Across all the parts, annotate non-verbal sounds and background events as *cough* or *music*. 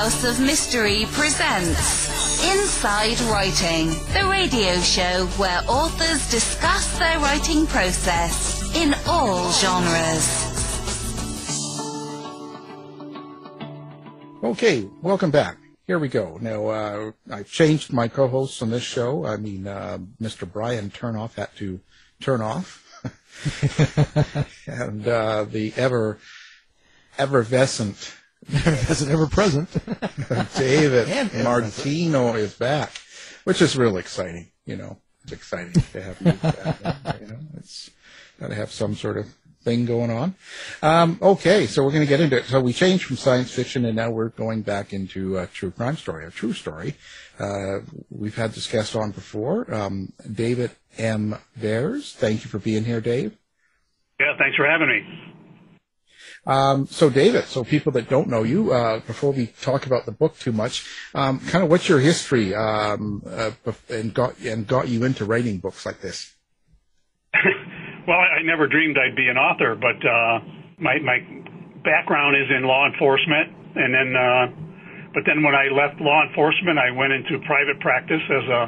House of Mystery presents Inside Writing, the radio show where authors discuss their writing process in all genres. Okay, welcome back. Here we go. Now, uh, I've changed my co-hosts on this show. I mean, uh, Mr. Brian Turnoff had to turn off. *laughs* and uh, the ever effervescent *laughs* as an ever present. *laughs* David And Martino is back, which is real exciting. You know, it's exciting to have you back. You know, it's got to have some sort of thing going on. Um, okay, so we're going to get into it. So we changed from science fiction, and now we're going back into a true crime story, a true story. Uh, we've had this guest on before, um, David M. Beers. Thank you for being here, Dave. Yeah, thanks for having me. Um, so, David, so people that don't know you, uh, before we talk about the book too much, um, kind of what's your history um, uh, and got and got you into writing books like this? *laughs* well, I, never dreamed I'd be an author, but uh, my my background is in law enforcement, and then uh, but then when I left law enforcement, I went into private practice as a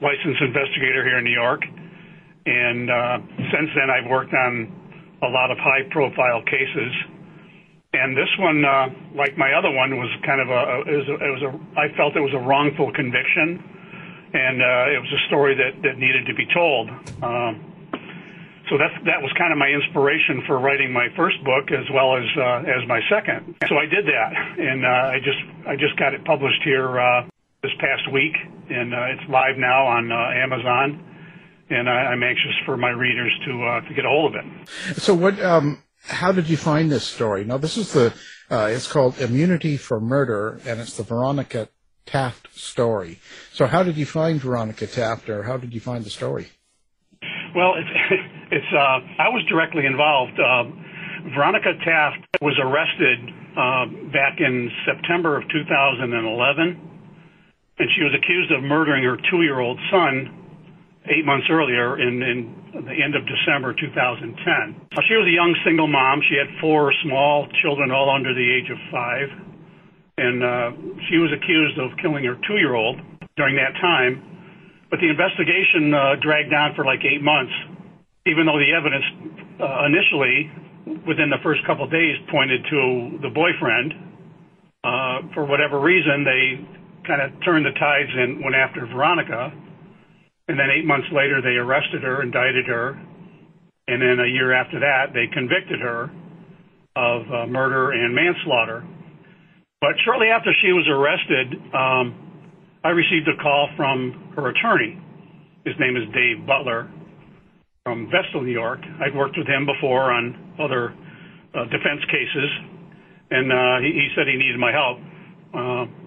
licensed investigator here in New York, and uh, since then I've worked on a lot of high profile cases. And this one, uh, like my other one, was kind of a, it was a, it was a, I felt it was a wrongful conviction, and uh, it was a story that, that needed to be told. Um, so that's, that was kind of my inspiration for writing my first book as well as, uh, as my second. So I did that, and uh, I just, I just got it published here uh, this past week, and uh, it's live now on uh, Amazon and I, I'm anxious for my readers to uh, to get a hold of it. So, what? Um, how did you find this story? Now, this is the. Uh, it's called Immunity for Murder, and it's the Veronica Taft story. So, how did you find Veronica Taft, or how did you find the story? Well, it's, *laughs* it's uh, I was directly involved. Uh, Veronica Taft was arrested uh, back in September of 2011, and she was accused of murdering her two-year-old son eight months earlier in, in the end of December 2010. She was a young single mom. She had four small children, all under the age of five. And uh, she was accused of killing her two year old during that time. But the investigation uh, dragged on for like eight months, even though the evidence uh, initially, within the first couple of days, pointed to the boyfriend. Uh, for whatever reason, they kind of turned the tides and went after Veronica and then eight months later, they arrested her, indicted her. And then a year after that, they convicted her of uh, murder and manslaughter. But shortly after she was arrested, um, I received a call from her attorney. His name is Dave Butler from Vestal, New York. I'd worked with him before on other uh, defense cases, and uh, he, he said he needed my help. Uh,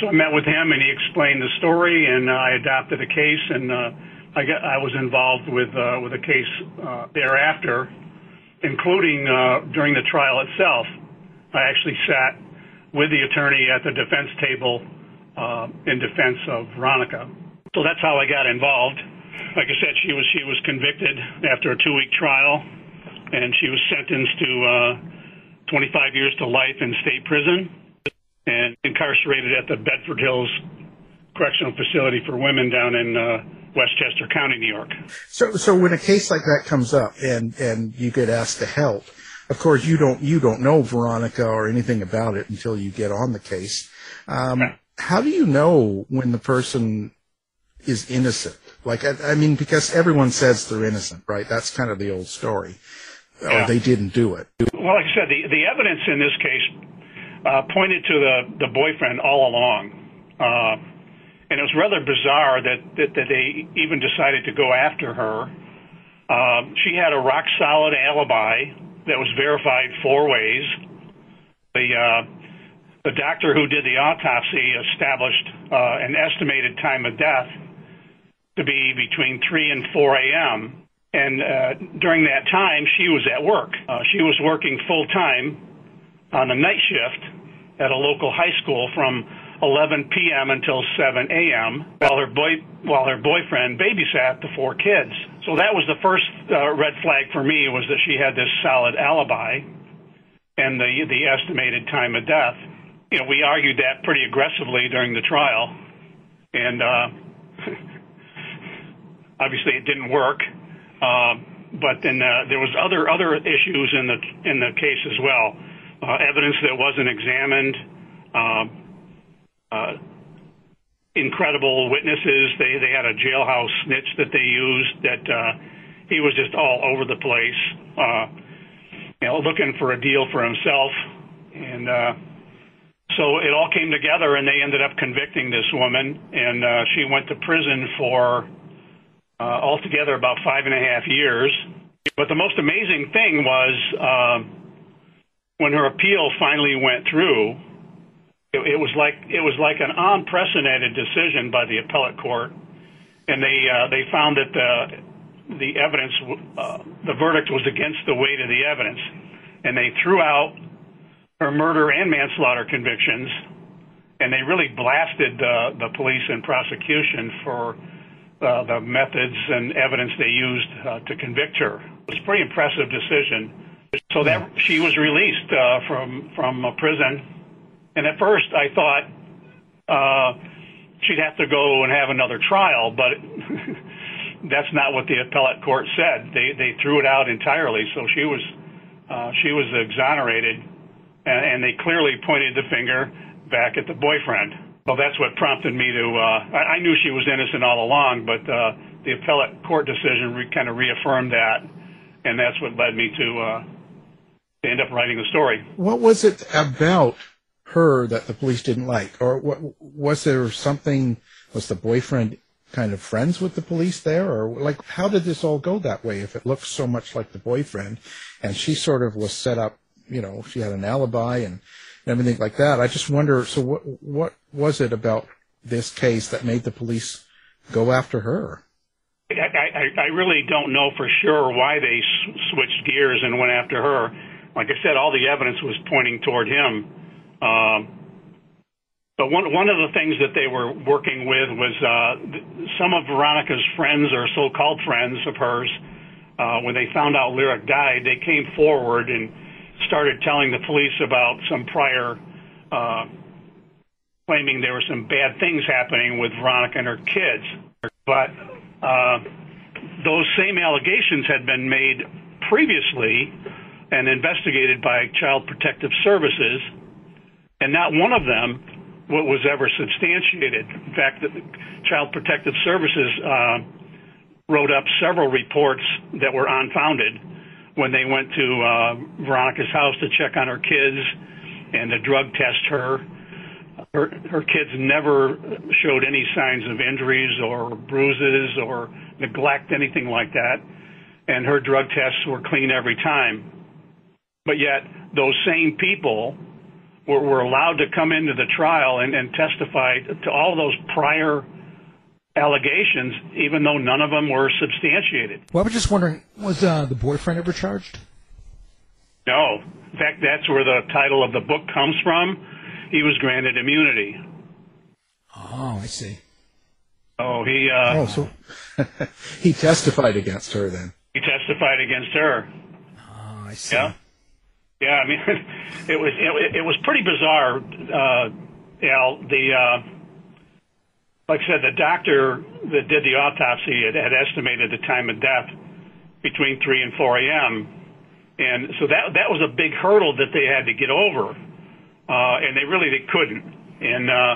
so I met with him and he explained the story, and I adopted a case, and uh, I, got, I was involved with uh, with a case uh, thereafter, including during the trial itself. I actually sat with the attorney at the defense table uh, in defense of Veronica. So that's how I got involved. Like I said, she was she was convicted after a two week trial, and she was sentenced to uh, 25 years to life in state prison and incarcerated at the Bedford Hills Correctional Facility for Women down in uh, Westchester County, New York. So, so when a case like that comes up and and you get asked to help, of course you don't you don't know Veronica or anything about it until you get on the case. Um, Right. How do you know when the person is innocent? Like, I, I mean, because everyone says they're innocent, right? That's kind of the old story. Yeah. Or they didn't do it. Well, like I said, the, the evidence in this case uh, pointed to the, the boyfriend all along. Uh, and it was rather bizarre that, that, that they even decided to go after her. Uh, she had a rock solid alibi that was verified four ways. The, uh, the doctor who did the autopsy established uh, an estimated time of death to be between 3 and 4 a.m. And uh, during that time, she was at work. Uh, she was working full time on the night shift at a local high school from 11 p.m. until 7 a.m. while her boy while her boyfriend babysat the four kids. So that was the first uh, red flag for me was that she had this solid alibi and the the estimated time of death. you know, we argued that pretty aggressively during the trial, and uh, *laughs* obviously it didn't work. Uh, but then uh, there was other other issues in the in the case as well. Uh, evidence that wasn't examined. Uh, uh, incredible witnesses. They they had a jailhouse snitch that they used that uh, he was just all over the place, you know, looking for a deal for himself, and so it all came together, and they ended up convicting this woman, and she went to prison for altogether about five and a half years. But the most amazing thing was uh, when her appeal finally went through it, was like it was like an unprecedented decision by the appellate court, and they uh, they found that the the evidence uh, the verdict was against the weight of the evidence, and they threw out her murder and manslaughter convictions, and they really blasted the the police and prosecution for uh, the methods and evidence they used uh, to convict her. It was a pretty impressive decision. So that she was released uh, from from prison and at first, I thought uh, she'd have to go and have another trial, but *laughs* that's not what the appellate court said. They they threw it out entirely. So she was uh, she was exonerated, and, and they clearly pointed the finger back at the boyfriend. Well, that's what prompted me to. Uh, I, I knew she was innocent all along, but uh, the appellate court decision re- kind of reaffirmed that, and that's what led me to, uh, to end up writing the story. What was it about her that the police didn't like, or what, was there something? Was the boyfriend kind of friends with the police there, or like how did this all go that way? If it looks so much like the boyfriend, and she sort of was set up, you know, she had an alibi and everything like that. I just wonder. So what what was it about this case that made the police go after her? I, I, I really don't know for sure why they switched gears and went after her. Like I said, all the evidence was pointing toward him. Um, but one one of the things that they were working with was uh, some of Veronica's friends or so-called friends of hers. Uh, when they found out Lyric died, they came forward and started telling the police about some prior, uh, claiming there were some bad things happening with Veronica and her kids. But uh, those same allegations had been made previously and investigated by Child Protective Services and not one of them was ever substantiated. In fact, Child Protective Services uh, wrote up several reports that were unfounded when they went to uh, Veronica's house to check on her kids and to drug test. Her, her kids never showed any signs of injuries or bruises or neglect, anything like that. And her drug tests were clean every time. But yet, those same people were, were allowed to come into the trial and, and testify to all those prior allegations, even though none of them were substantiated. Well, I was just wondering, was uh, the boyfriend ever charged? No. In fact, that's where the title of the book comes from. He was granted immunity. Oh, I see. Oh, he. Uh, oh, so *laughs* he testified against her then. He testified against her. Oh, I see. Yeah. Yeah, I mean, *laughs* it was it, it was pretty bizarre. Uh, Al, the uh, like I said, the doctor that did the autopsy had, had estimated the time of death between three and four a.m. And so that that was a big hurdle that they had to get over, uh, and they really they couldn't. And uh,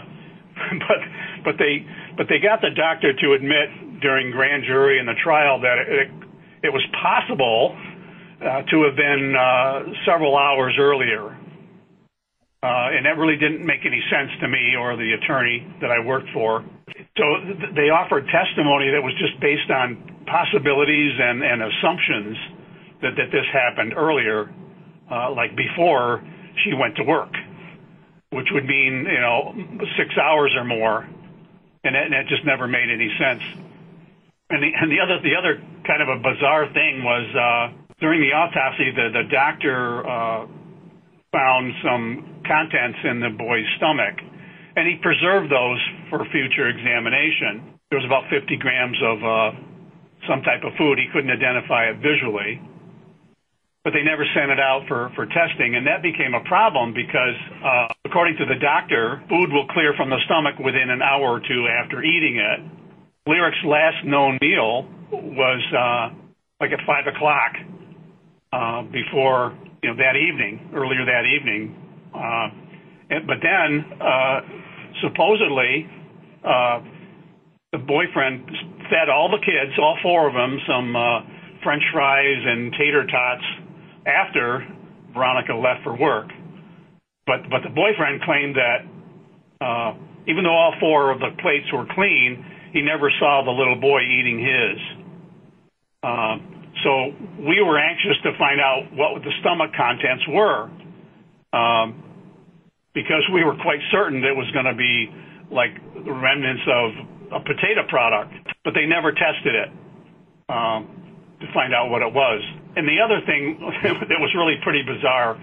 *laughs* but but they but they got the doctor to admit during grand jury and the trial that it, it was possible uh, to have been uh, several hours earlier. Uh, and that really didn't make any sense to me or the attorney that I worked for. So th- they offered testimony that was just based on possibilities and, and assumptions that, that this happened earlier, uh, like before she went to work, which would mean, you know, six hours or more. And that, and that just never made any sense. And the, and the other, the other kind of a bizarre thing was, uh, during the autopsy, the, the doctor uh, found some contents in the boy's stomach, and he preserved those for future examination. There was about 50 grams of uh, some type of food. He couldn't identify it visually. but they never sent it out for, for testing. And that became a problem because, uh, according to the doctor, food will clear from the stomach within an hour or two after eating it. Lyric's last known meal was uh, like at 5 o'clock before, you know, that evening, earlier that evening. Uh, but then, uh, supposedly, uh, the boyfriend fed all the kids, all four of them, some uh, French fries and tater tots after Veronica left for work. But but the boyfriend claimed that uh, even though all four of the plates were clean, he never saw the little boy eating his. So we were anxious to find out what the stomach contents were, um, because we were quite certain it was going to be like remnants of a potato product, but they never tested it um, to find out what it was. And the other thing *laughs* that was really pretty bizarre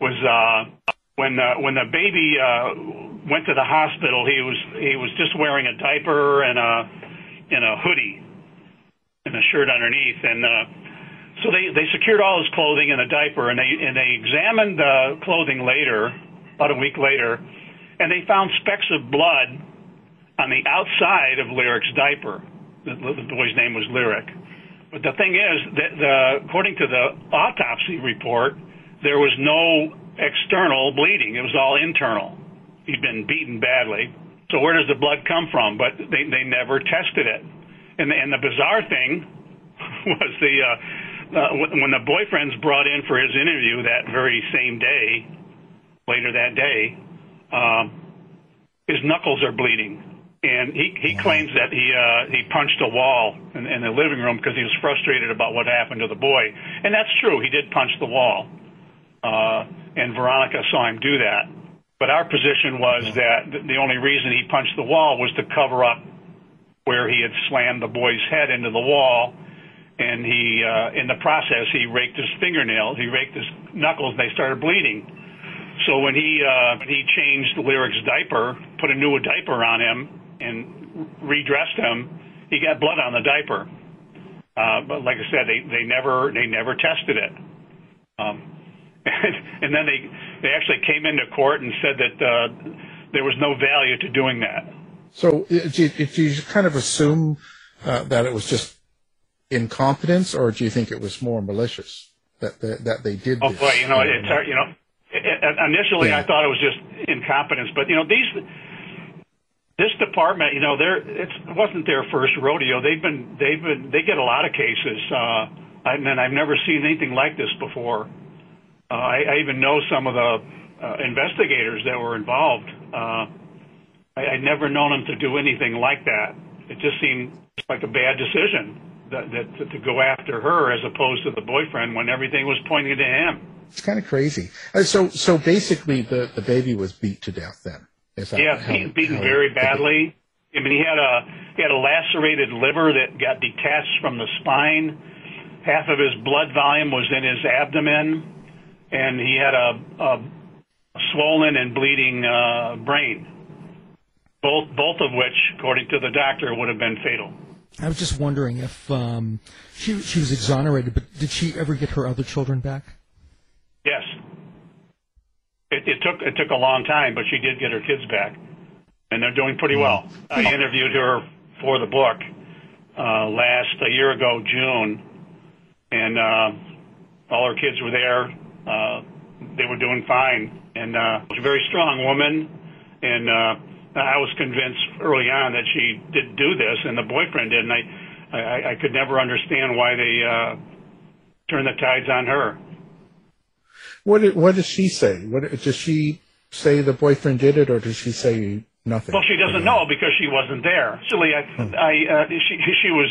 was uh, when uh, when the baby uh, went to the hospital. He was he was just wearing a diaper and a and a hoodie a shirt underneath, and uh, so they they secured all his clothing and a diaper, and they and they examined the clothing later, about a week later, and they found specks of blood on the outside of Lyric's diaper. The, the boy's name was Lyric. But the thing is that the, according to the autopsy report, there was no external bleeding. It was all internal. He'd been beaten badly. So where does the blood come from? But they, they never tested it. And the, and the bizarre thing *laughs* was the uh, uh, when the boyfriend's brought in for his interview that very same day, later that day, um, his knuckles are bleeding. And he he claims that he uh, he punched a wall in, in the living room because he was frustrated about what happened to the boy, and that's true. He did punch the wall, uh, and Veronica saw him do that. But our position was that the only reason he punched the wall was to cover up where he had slammed the boy's head into the wall, and he uh, in the process he raked his fingernails, he raked his knuckles, and they started bleeding. So when he uh, he changed the Lyric's diaper, put a new diaper on him, and redressed him, he got blood on the diaper. Uh, but like I said, they, they never they never tested it. Um, and, *laughs* and then they they actually came into court and said that uh, there was no value to doing that. So, do you, do you kind of assume uh, that it was just incompetence, or do you think it was more malicious that that, that they did? Oh this, boy, you know, it's hard, you know. Initially, yeah. I thought it was just incompetence, but you know these this department, you know, they're it wasn't their first rodeo. They've been they've been they get a lot of cases, uh, and I've never seen anything like this before. Uh, I, I even know some of the uh, investigators that were involved. Uh, I, I'd never known him to do anything like that. It just seemed like a bad decision that, that to go after her as opposed to the boyfriend when everything was pointing to him. It's kind of crazy. Uh, so so basically, the the baby was beat to death then. Is that yeah, how, beaten how very badly. I mean, he had a he had a lacerated liver that got detached from the spine. Half of his blood volume was in his abdomen, and he had a, a swollen and bleeding uh, brain. Both both of which, according to the doctor, would have been fatal. I was just wondering if um, she she was exonerated, but did she ever get her other children back? Yes. It, it took it took a long time, but she did get her kids back, and they're doing pretty well. I interviewed her for the book uh, last a year ago, June, and uh, all her kids were there. Uh, they were doing fine, and uh, she's a very strong woman. And uh, I was convinced early on that she did do this, and the boyfriend did. And I, I, I could never understand why they uh, turned the tides on her. What did, what does she say? What does she say the boyfriend did it, or does she say nothing? Well, she doesn't know because she wasn't there. Actually, I, hmm. I uh, she she was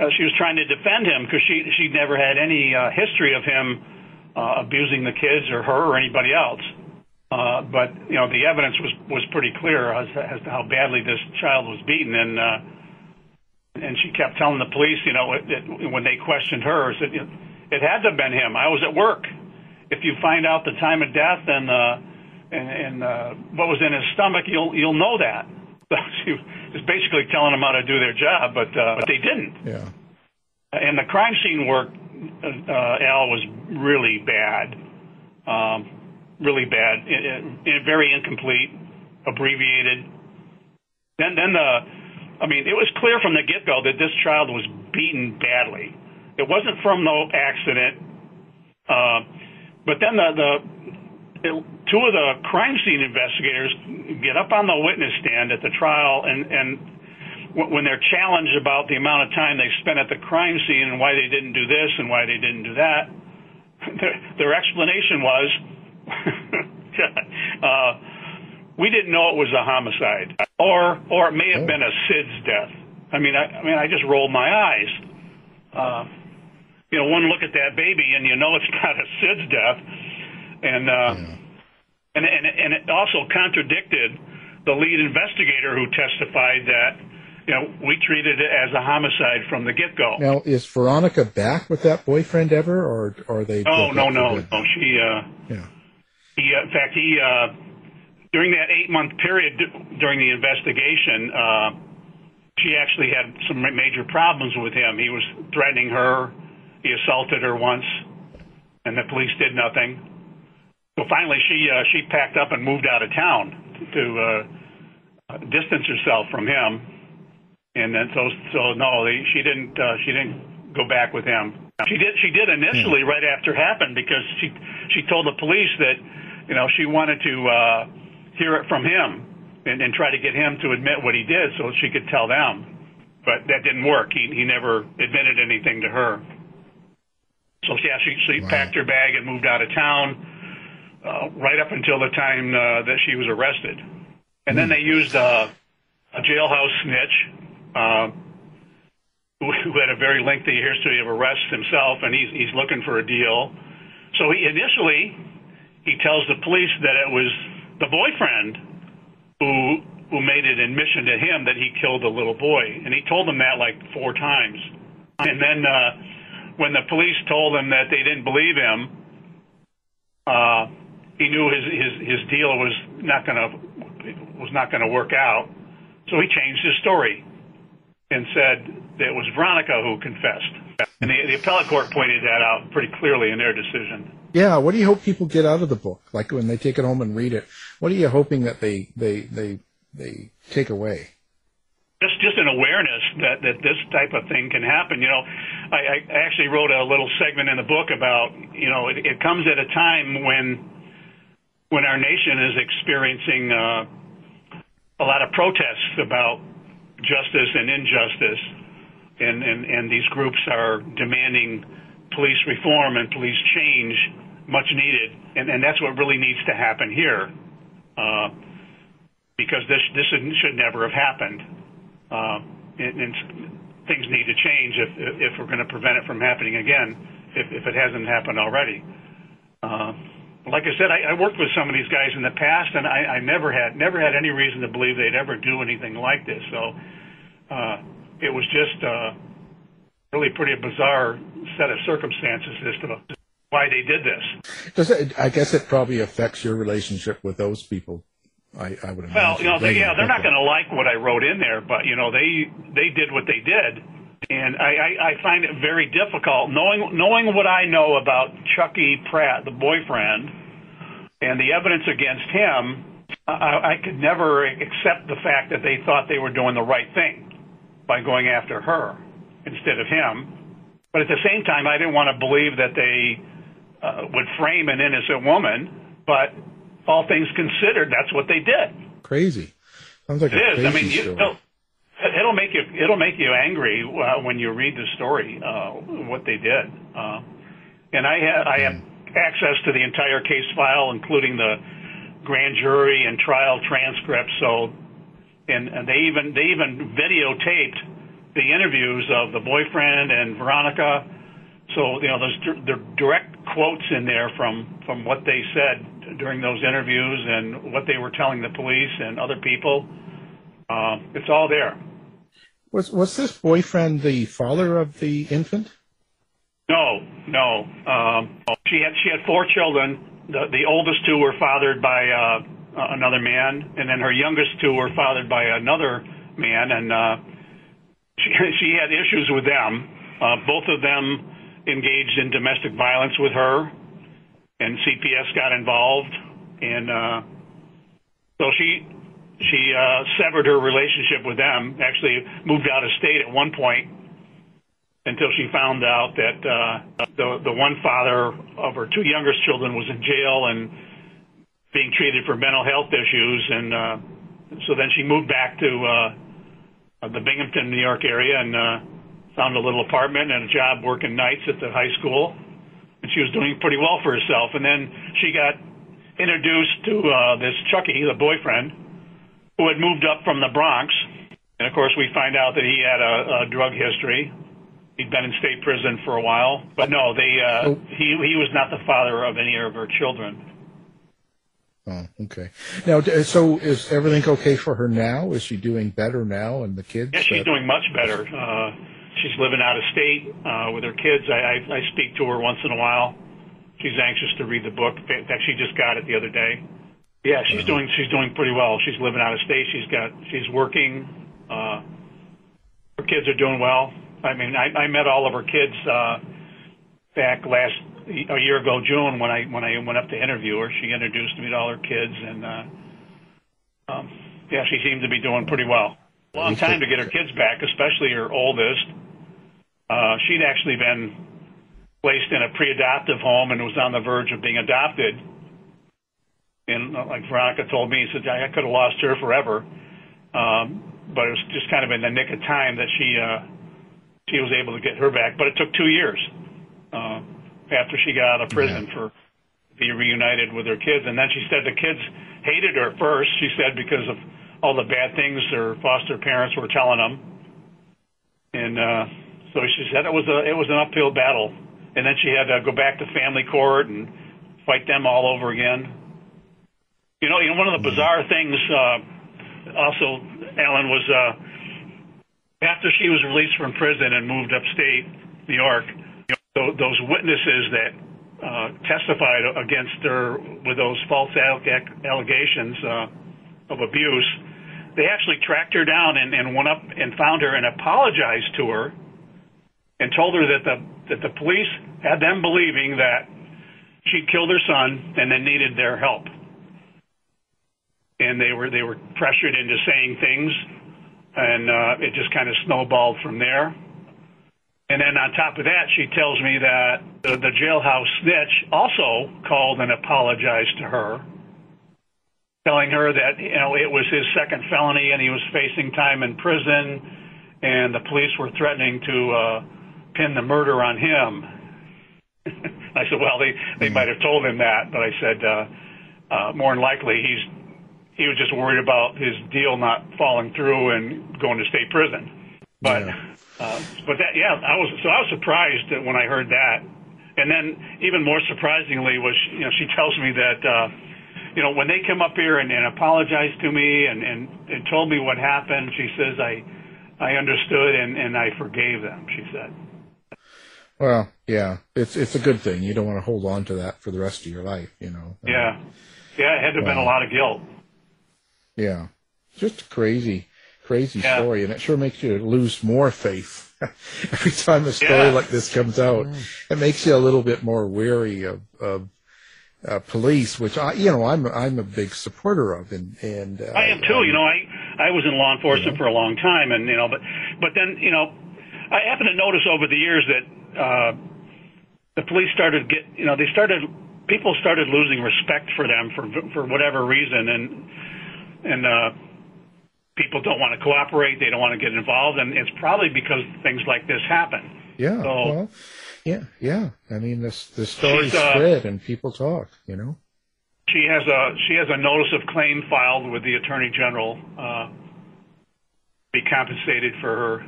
uh, she was trying to defend him because she she never had any uh, history of him uh, abusing the kids or her or anybody else. Uh, but you know the evidence was was pretty clear as, as to how badly this child was beaten, and uh, and she kept telling the police, you know, when they questioned her, said it, it had to have been him. I was at work if you find out the time of death and uh, and, and uh, what was in his stomach, you'll you'll know that. *laughs* So she was basically telling them how to do their job, but uh, but they didn't. Yeah. And the crime scene work uh, Al was really bad, um, really bad, it, it, very incomplete, abbreviated. Then, then the, I mean, it was clear from the get-go that this child was beaten badly. It wasn't from no accident, uh, but then the the it, two of the crime scene investigators get up on the witness stand at the trial and and when they're challenged about the amount of time they spent at the crime scene and why they didn't do this and why they didn't do that, *laughs* their, their explanation was, *laughs* uh, we didn't know it was a homicide, or or it may have been a SIDS death. I mean, I, I mean, I just rolled my eyes. Uh, you know, one look at that baby and you know it's *laughs* not a SIDS death, and uh, yeah. and and and it also contradicted the lead investigator who testified that you know, we treated it as a homicide from the get go. Now, is Veronica back with that boyfriend ever, or, or are they? Oh no, no, no. She, uh, yeah. He, uh, in fact, he uh, during that eight month period during the investigation, uh, she actually had some major problems with him. He was threatening her. He assaulted her once, and the police did nothing. So finally, she uh, she packed up and moved out of town to uh, distance herself from him and then so so no, they, she didn't uh, she didn't go back with him. She did she did initially right after it happened because she she told the police that you know she wanted to uh, hear it from him and, and try to get him to admit what he did so she could tell them, but that didn't work. He he never admitted anything to her. So yeah, she she wow. packed her bag and moved out of town uh, right up until the time uh, that she was arrested, and then they used uh, a jailhouse snitch uh, who had a very lengthy history of arrests himself, and he's he's looking for a deal. So he initially he tells the police that it was the boyfriend who who made an admission to him that he killed the little boy, and he told them that like four times. And then uh, when the police told him that they didn't believe him, uh, he knew his his his deal was not to was not to work out. So he changed his story and said that it was Veronica who confessed. And the, the appellate court pointed that out pretty clearly in their decision. Yeah, what do you hope people get out of the book? Like when they take it home and read it, what are you hoping that they they they they take away? Just just an awareness that that this type of thing can happen. You know, I, I actually wrote a little segment in the book about you know it, it comes at a time when when our nation is experiencing uh, a lot of protests about justice and injustice, and, and, and these groups are demanding police reform and police change, much needed, and, and that's what really needs to happen here, uh, because this this should never have happened, uh, and, and things need to change if if we're going to prevent it from happening again, if if it hasn't happened already. Uh, like I said, I, I worked with some of these guys in the past, and I, I never had never had any reason to believe they'd ever do anything like this. So uh, it was just uh, really pretty bizarre set of circumstances as to why they did this. Does it, I guess it probably affects your relationship with those people. I, I would imagine. Well, you know, they, yeah, they're not going to like what I wrote in there, but you know, they they did what they did, and I, I, I find it very difficult knowing knowing what I know about Chucky Pratt, the boyfriend, and the evidence against him. I, I could never accept the fact that they thought they were doing the right thing by going after her instead of him. But at the same time, I didn't want to believe that they uh, would frame an innocent woman. But all things considered, that's what they did. Crazy. Sounds like it is. I mean, you, it'll, it'll make you it'll make you angry uh, when you read the story uh, what they did. Uh, and I have I have access to the entire case file, including the grand jury and trial transcripts. So, and, and they even they even videotaped the interviews of the boyfriend and Veronica. So you know, there's there direct quotes in there from from what they said during those interviews and what they were telling the police and other people. Uh, it's all there. Was was this boyfriend the father of the infant? No, no. Um, she had she had four children. The the oldest two were fathered by uh, another man, and then her youngest two were fathered by another man, and uh, she *laughs* she had issues with them. Uh, both of them engaged in domestic violence with her, and CPS got involved, and uh, so she she uh, severed her relationship with them. Actually, moved out of state at one point until she found out that uh, the the one father of her two youngest children was in jail and being treated for mental health issues, and uh, so then she moved back to uh, the Binghamton, New York area, and uh, found a little apartment and a job working nights at the high school, and she was doing pretty well for herself. And then she got introduced to uh, this Chucky, the boyfriend, who had moved up from the Bronx, and of course we find out that he had a, a drug history he'd been in state prison for a while. But no, they uh, oh. he he was not the father of any of her children. Oh, okay. Now, so is everything okay for her now? Is she doing better now, and the kids? Yeah, she's doing much better. Uh, she's living out of state uh, with her kids. I, I I speak to her once in a while. She's anxious to read the book. In fact, she just got it the other day. Yeah, she's uh-huh. doing she's doing pretty well. She's living out of state. She's got she's working. Uh, her kids are doing well. I mean, I, I met all of her kids uh, back last a year ago June when I when I went up to interview her. She introduced me to all her kids, and uh, um, yeah, she seemed to be doing pretty well. Long time to get her kids back, especially her oldest. Uh, she'd actually been placed in a pre-adoptive home and was on the verge of being adopted. And uh, like Veronica told me, said I could have lost her forever, um, but it was just kind of in the nick of time that she. Uh, she was able to get her back, but it took two years uh, after she got out of prison yeah. for be reunited with her kids. And then she said the kids hated her at first. She said because of all the bad things her foster parents were telling them, and uh, so she said it was a it was an uphill battle. And then she had to go back to family court and fight them all over again. You know, you know one of the mm-hmm. bizarre things uh, also, Alan was. Uh, after she was released from prison and moved upstate New York, those witnesses that uh, testified against her with those false allegations uh, of abuse, they actually tracked her down and, went up and found her and apologized to her and told her that the that the police had them believing that she'd killed her son and then needed their help. And they were they were pressured into saying things and uh, it just kind of snowballed from there. And then on top of that, she tells me that the, the jailhouse snitch also called and apologized to her, telling her that you know it was his second felony and he was facing time in prison, and the police were threatening to uh, pin the murder on him. *laughs* I said, well, they they might have told him that, but I said uh, uh, more than likely he's he was just worried about his deal not falling through and going to state prison. But yeah. uh, but that yeah, I was so I was surprised when I heard that. And then even more surprisingly was you know she tells me that uh, you know when they came up here and, and apologized to me and, and and told me what happened, she says I I understood and and I forgave them. She said. Well, yeah, it's it's a good thing. You don't want to hold on to that for the rest of your life, you know. Yeah, yeah, it had to have been a lot of guilt. Yeah, just crazy, crazy yeah. story, and it sure makes you lose more faith *laughs* every time a story yeah. like this comes out. It makes you a little bit more wary of, of uh, police, which I, you know, I'm I'm a big supporter of, and and uh, I am too. You know, I I was in law enforcement for a long time, and you know, but but then you know, I happen to notice over the years that uh, the police started get you know they started people started losing respect for them for for whatever reason, and and uh, people don't want to cooperate. They don't want to get involved, and it's probably because things like this happen. Yeah. So, well, yeah, yeah. I mean, this the story uh, spread and people talk. You know. She has a she has a notice of claim filed with the attorney general. Uh, be compensated for her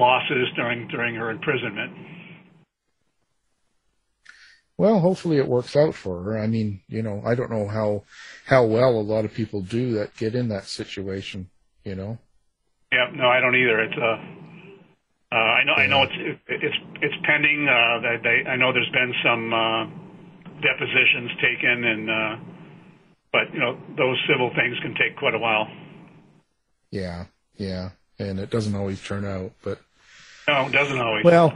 losses during during her imprisonment. Well, hopefully it works out for her. I mean, you know, I don't know how how well a lot of people do that get in that situation. You know. Yeah, no, I don't either. It's uh, uh I know, yeah. I know it's it's it's pending. Uh, that they, I know there's been some uh, depositions taken, and uh, but you know, those civil things can take quite a while. Yeah, yeah, and it doesn't always turn out, but no, it doesn't always. Well,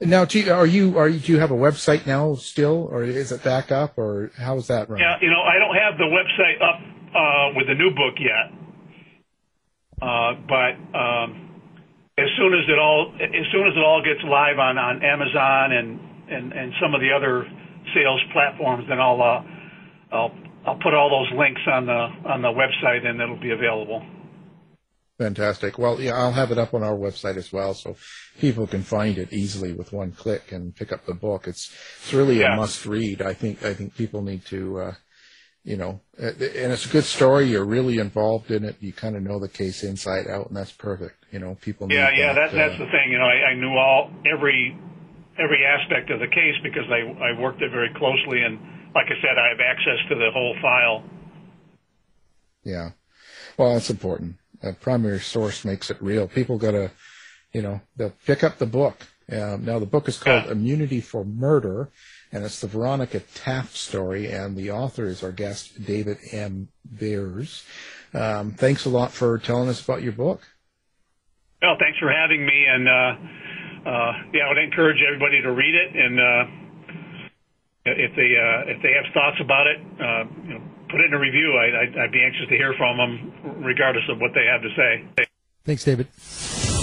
Now, are you are you do you have a website now still, or is it back up, or how is that running? Yeah, you know, I don't have the website up uh, with the new book yet, but as soon as it all as soon as it all gets live on on Amazon and and and some of the other sales platforms, then I'll uh, I'll I'll put all those links on the on the website and it'll be available. Fantastic. Well, yeah, I'll have it up on our website as well, so people can find it easily with one click and pick up the book. It's it's really a must read. I think I think people need to, uh, you know, uh, and it's a good story. You're really involved in it. You kind of know the case inside out, and that's perfect. You know, people. Yeah, yeah, that, uh, that's the thing. You know, I, I knew all every every aspect of the case because I I worked it very closely, and like I said, I have access to the whole file. Yeah. Well, that's important. A primary source makes it real. People got to, you know, they'll pick up the book. Um, now, the book is called Yeah. Immunity for Murder, and it's the Veronica Taft story, and the author is our guest, David M. Beers. Um, thanks a lot for telling us about your book. Well, thanks for having me, and uh, uh, yeah, I would encourage everybody to read it, and uh, if they uh, if they have thoughts about it, uh, you know, put it in a review. I, I'd, I'd be anxious to hear from them, regardless of what they have to say. Thanks, David.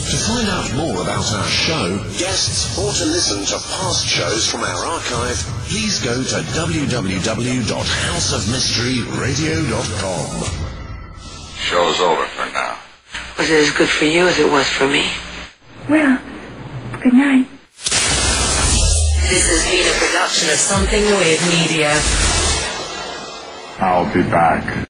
To find out more about our show, guests, or to listen to past shows from our archive, please go to www.houseofmysteryradio.com. Show's over for now. Was it as good for you as it was for me? Well, good night. This has been a production of Something Weird Media. I'll be back.